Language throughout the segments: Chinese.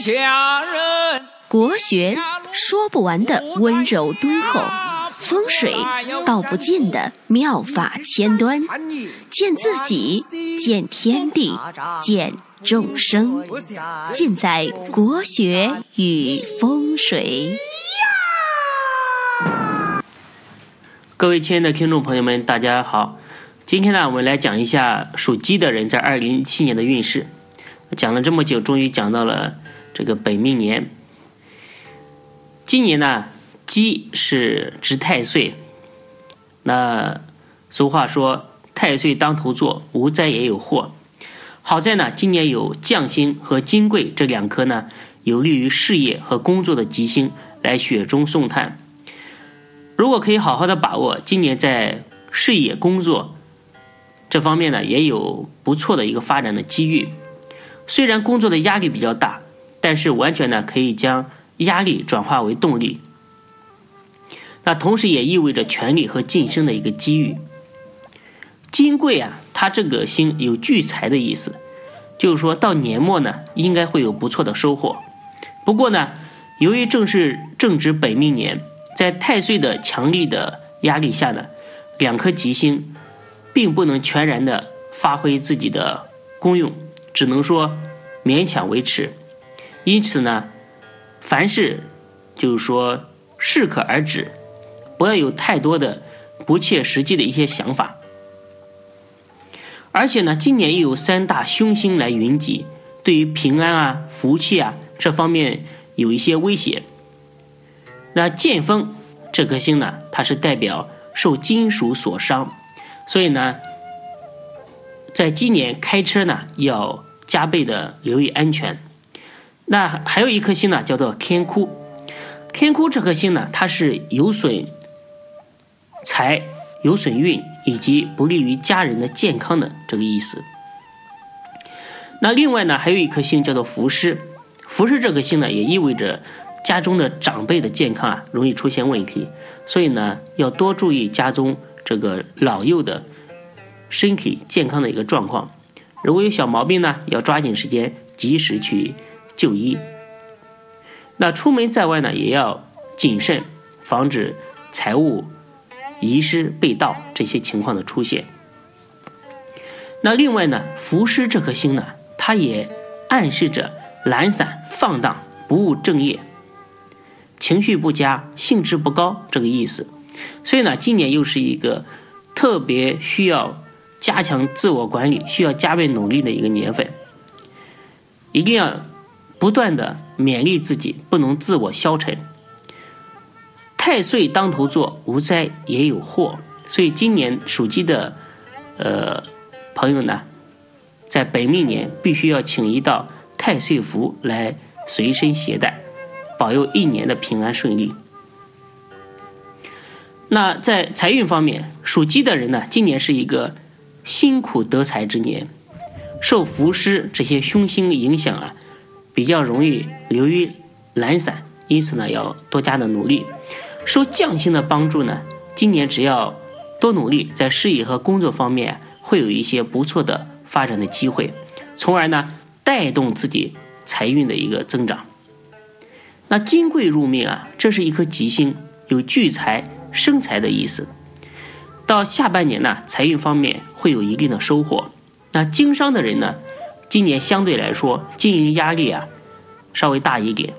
下人。国学说不完的温柔敦厚，风水道不尽的妙法千端，见自己，见天地，见众生，尽在国学与风水。各位亲爱的听众朋友们，大家好。今天呢，我们来讲一下属鸡的人在二零一七年的运势。讲了这么久，终于讲到了这个本命年。今年呢，鸡是值太岁。那俗话说“太岁当头坐，无灾也有祸”。好在呢，今年有将星和金贵这两颗呢，有利于事业和工作的吉星来雪中送炭。如果可以好好的把握，今年在事业工作。这方面呢也有不错的一个发展的机遇，虽然工作的压力比较大，但是完全呢可以将压力转化为动力。那同时也意味着权力和晋升的一个机遇。金贵啊，它这个星有聚财的意思，就是说到年末呢应该会有不错的收获。不过呢，由于正是正值本命年，在太岁的强力的压力下呢，两颗吉星。并不能全然的发挥自己的功用，只能说勉强维持。因此呢，凡事就是说适可而止，不要有太多的不切实际的一些想法。而且呢，今年又有三大凶星来云集，对于平安啊、福气啊这方面有一些威胁。那剑锋这颗星呢，它是代表受金属所伤。所以呢，在今年开车呢要加倍的留意安全。那还有一颗星呢，叫做天哭。天哭这颗星呢，它是有损财、有损运以及不利于家人的健康的这个意思。那另外呢，还有一颗星叫做福师。福师这颗星呢，也意味着家中的长辈的健康啊容易出现问题，所以呢要多注意家中。这个老幼的身体健康的一个状况，如果有小毛病呢，要抓紧时间及时去就医。那出门在外呢，也要谨慎，防止财物遗失被盗这些情况的出现。那另外呢，浮尸这颗星呢，它也暗示着懒散放荡、不务正业、情绪不佳、兴致不高这个意思。所以呢，今年又是一个特别需要加强自我管理、需要加倍努力的一个年份。一定要不断的勉励自己，不能自我消沉。太岁当头坐，无灾也有祸。所以今年属鸡的呃朋友呢，在本命年必须要请一道太岁符来随身携带，保佑一年的平安顺利。那在财运方面，属鸡的人呢，今年是一个辛苦得财之年，受伏尸这些凶星影响啊，比较容易流于懒散，因此呢，要多加的努力。受将星的帮助呢，今年只要多努力，在事业和工作方面会有一些不错的发展的机会，从而呢，带动自己财运的一个增长。那金贵入命啊，这是一颗吉星，有聚财。生财的意思，到下半年呢，财运方面会有一定的收获。那经商的人呢，今年相对来说经营压力啊稍微大一点，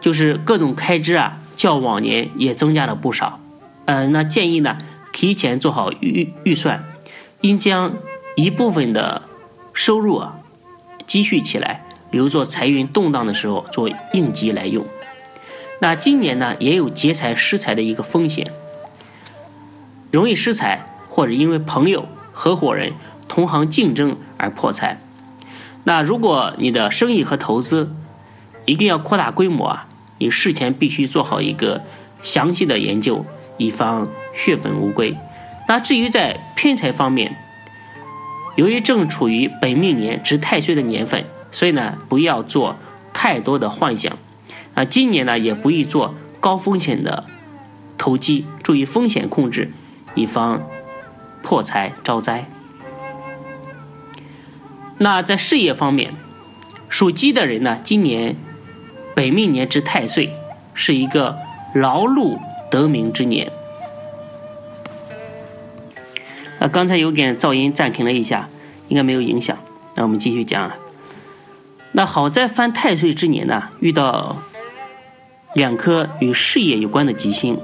就是各种开支啊较往年也增加了不少。呃，那建议呢提前做好预预算，应将一部分的收入啊积蓄起来，留作财运动荡的时候做应急来用。那今年呢，也有劫财失财的一个风险，容易失财，或者因为朋友、合伙人、同行竞争而破财。那如果你的生意和投资一定要扩大规模啊，你事前必须做好一个详细的研究，以防血本无归。那至于在偏财方面，由于正处于本命年值太岁的年份，所以呢，不要做太多的幻想。啊，今年呢也不宜做高风险的投机，注意风险控制，以防破财招灾。那在事业方面，属鸡的人呢，今年本命年之太岁，是一个劳碌得名之年。那刚才有点噪音，暂停了一下，应该没有影响。那我们继续讲啊。那好在犯太岁之年呢，遇到两颗与事业有关的吉星，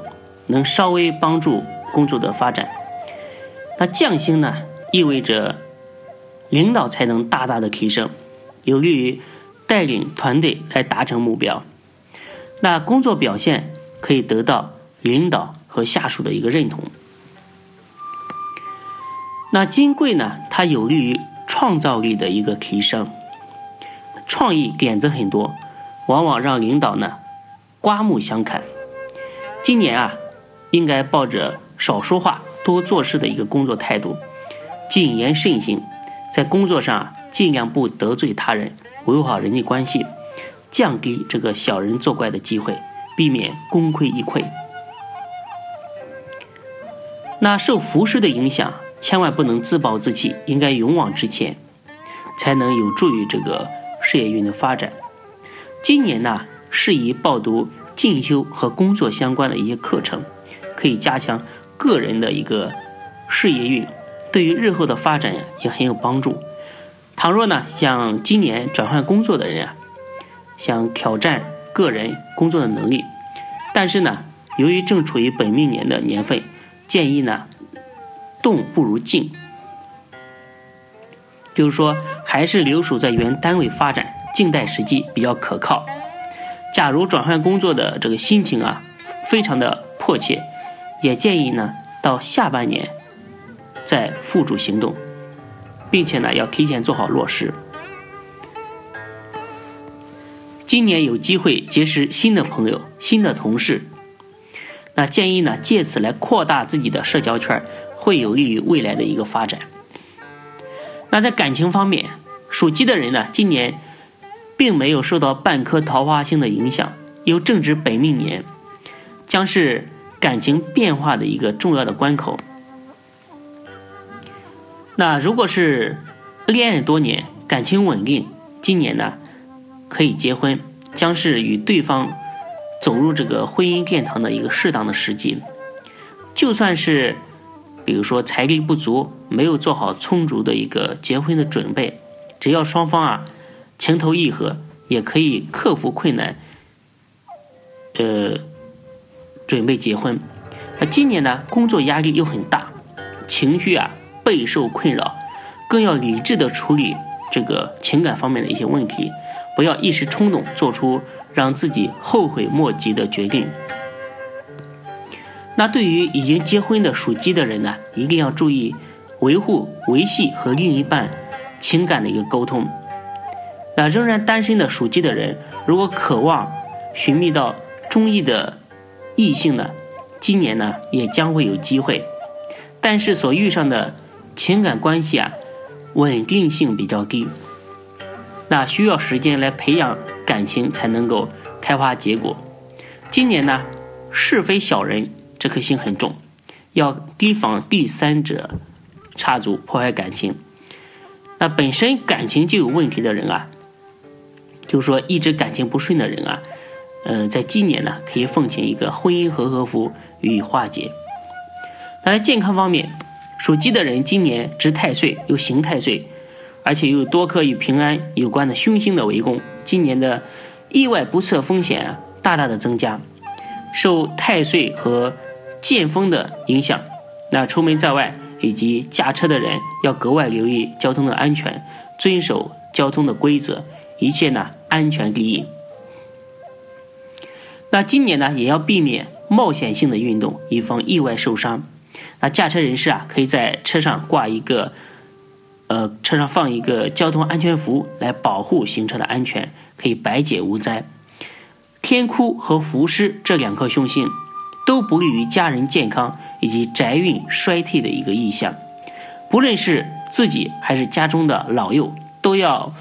能稍微帮助工作的发展。那将星呢，意味着领导才能大大的提升，有利于带领团队来达成目标。那工作表现可以得到领导和下属的一个认同。那金贵呢？它有利于创造力的一个提升，创意点子很多，往往让领导呢刮目相看。今年啊，应该抱着少说话、多做事的一个工作态度，谨言慎行，在工作上尽量不得罪他人，维护好人际关系，降低这个小人作怪的机会，避免功亏一篑。那受服饰的影响。千万不能自暴自弃，应该勇往直前，才能有助于这个事业运的发展。今年呢，适宜报读进修和工作相关的一些课程，可以加强个人的一个事业运，对于日后的发展呀也很有帮助。倘若呢，像今年转换工作的人啊，想挑战个人工作的能力，但是呢，由于正处于本命年的年份，建议呢。动不如静，就是说，还是留守在原单位发展，静待时机比较可靠。假如转换工作的这个心情啊，非常的迫切，也建议呢，到下半年再付诸行动，并且呢，要提前做好落实。今年有机会结识新的朋友、新的同事，那建议呢，借此来扩大自己的社交圈。会有利于未来的一个发展。那在感情方面，属鸡的人呢，今年并没有受到半颗桃花星的影响，又正值本命年，将是感情变化的一个重要的关口。那如果是恋爱多年、感情稳定，今年呢可以结婚，将是与对方走入这个婚姻殿堂的一个适当的时机。就算是。比如说财力不足，没有做好充足的一个结婚的准备，只要双方啊情投意合，也可以克服困难，呃，准备结婚。那今年呢，工作压力又很大，情绪啊备受困扰，更要理智的处理这个情感方面的一些问题，不要一时冲动做出让自己后悔莫及的决定。那对于已经结婚的属鸡的人呢，一定要注意维护维系和另一半情感的一个沟通。那仍然单身的属鸡的人，如果渴望寻觅到中意的异性呢，今年呢也将会有机会，但是所遇上的情感关系啊，稳定性比较低，那需要时间来培养感情才能够开花结果。今年呢，是非小人。这颗心很重，要提防第三者插足破坏感情。那本身感情就有问题的人啊，就说一直感情不顺的人啊，呃，在今年呢，可以奉请一个婚姻和合符予以化解。那在健康方面，属鸡的人今年值太岁又刑太岁，而且又多颗与平安有关的凶星的围攻，今年的意外不测风险啊，大大的增加，受太岁和剑锋的影响，那出门在外以及驾车的人要格外留意交通的安全，遵守交通的规则，一切呢安全第一。那今年呢也要避免冒险性的运动，以防意外受伤。那驾车人士啊，可以在车上挂一个，呃，车上放一个交通安全符来保护行车的安全，可以百解无灾。天哭和伏尸这两颗凶星。都不利于家人健康以及宅运衰退的一个意向，不论是自己还是家中的老幼，都要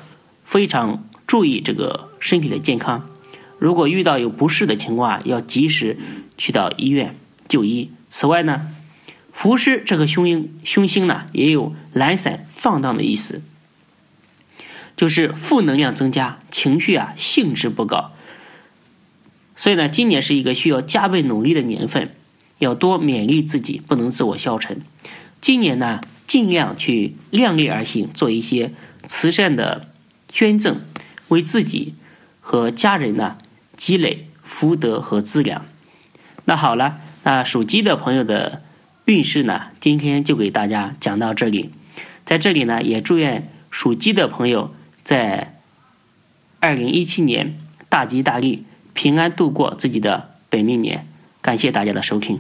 非常注意这个身体的健康。如果遇到有不适的情况，要及时去到医院就医。此外呢，伏尸这个凶星凶星呢，也有懒散放荡的意思，就是负能量增加，情绪啊兴致不高。所以呢，今年是一个需要加倍努力的年份，要多勉励自己，不能自我消沉。今年呢，尽量去量力而行，做一些慈善的捐赠，为自己和家人呢积累福德和资粮。那好了，那属鸡的朋友的运势呢，今天就给大家讲到这里。在这里呢，也祝愿属鸡的朋友在二零一七年大吉大利，平安度过自己的本命年。感谢大家的收听。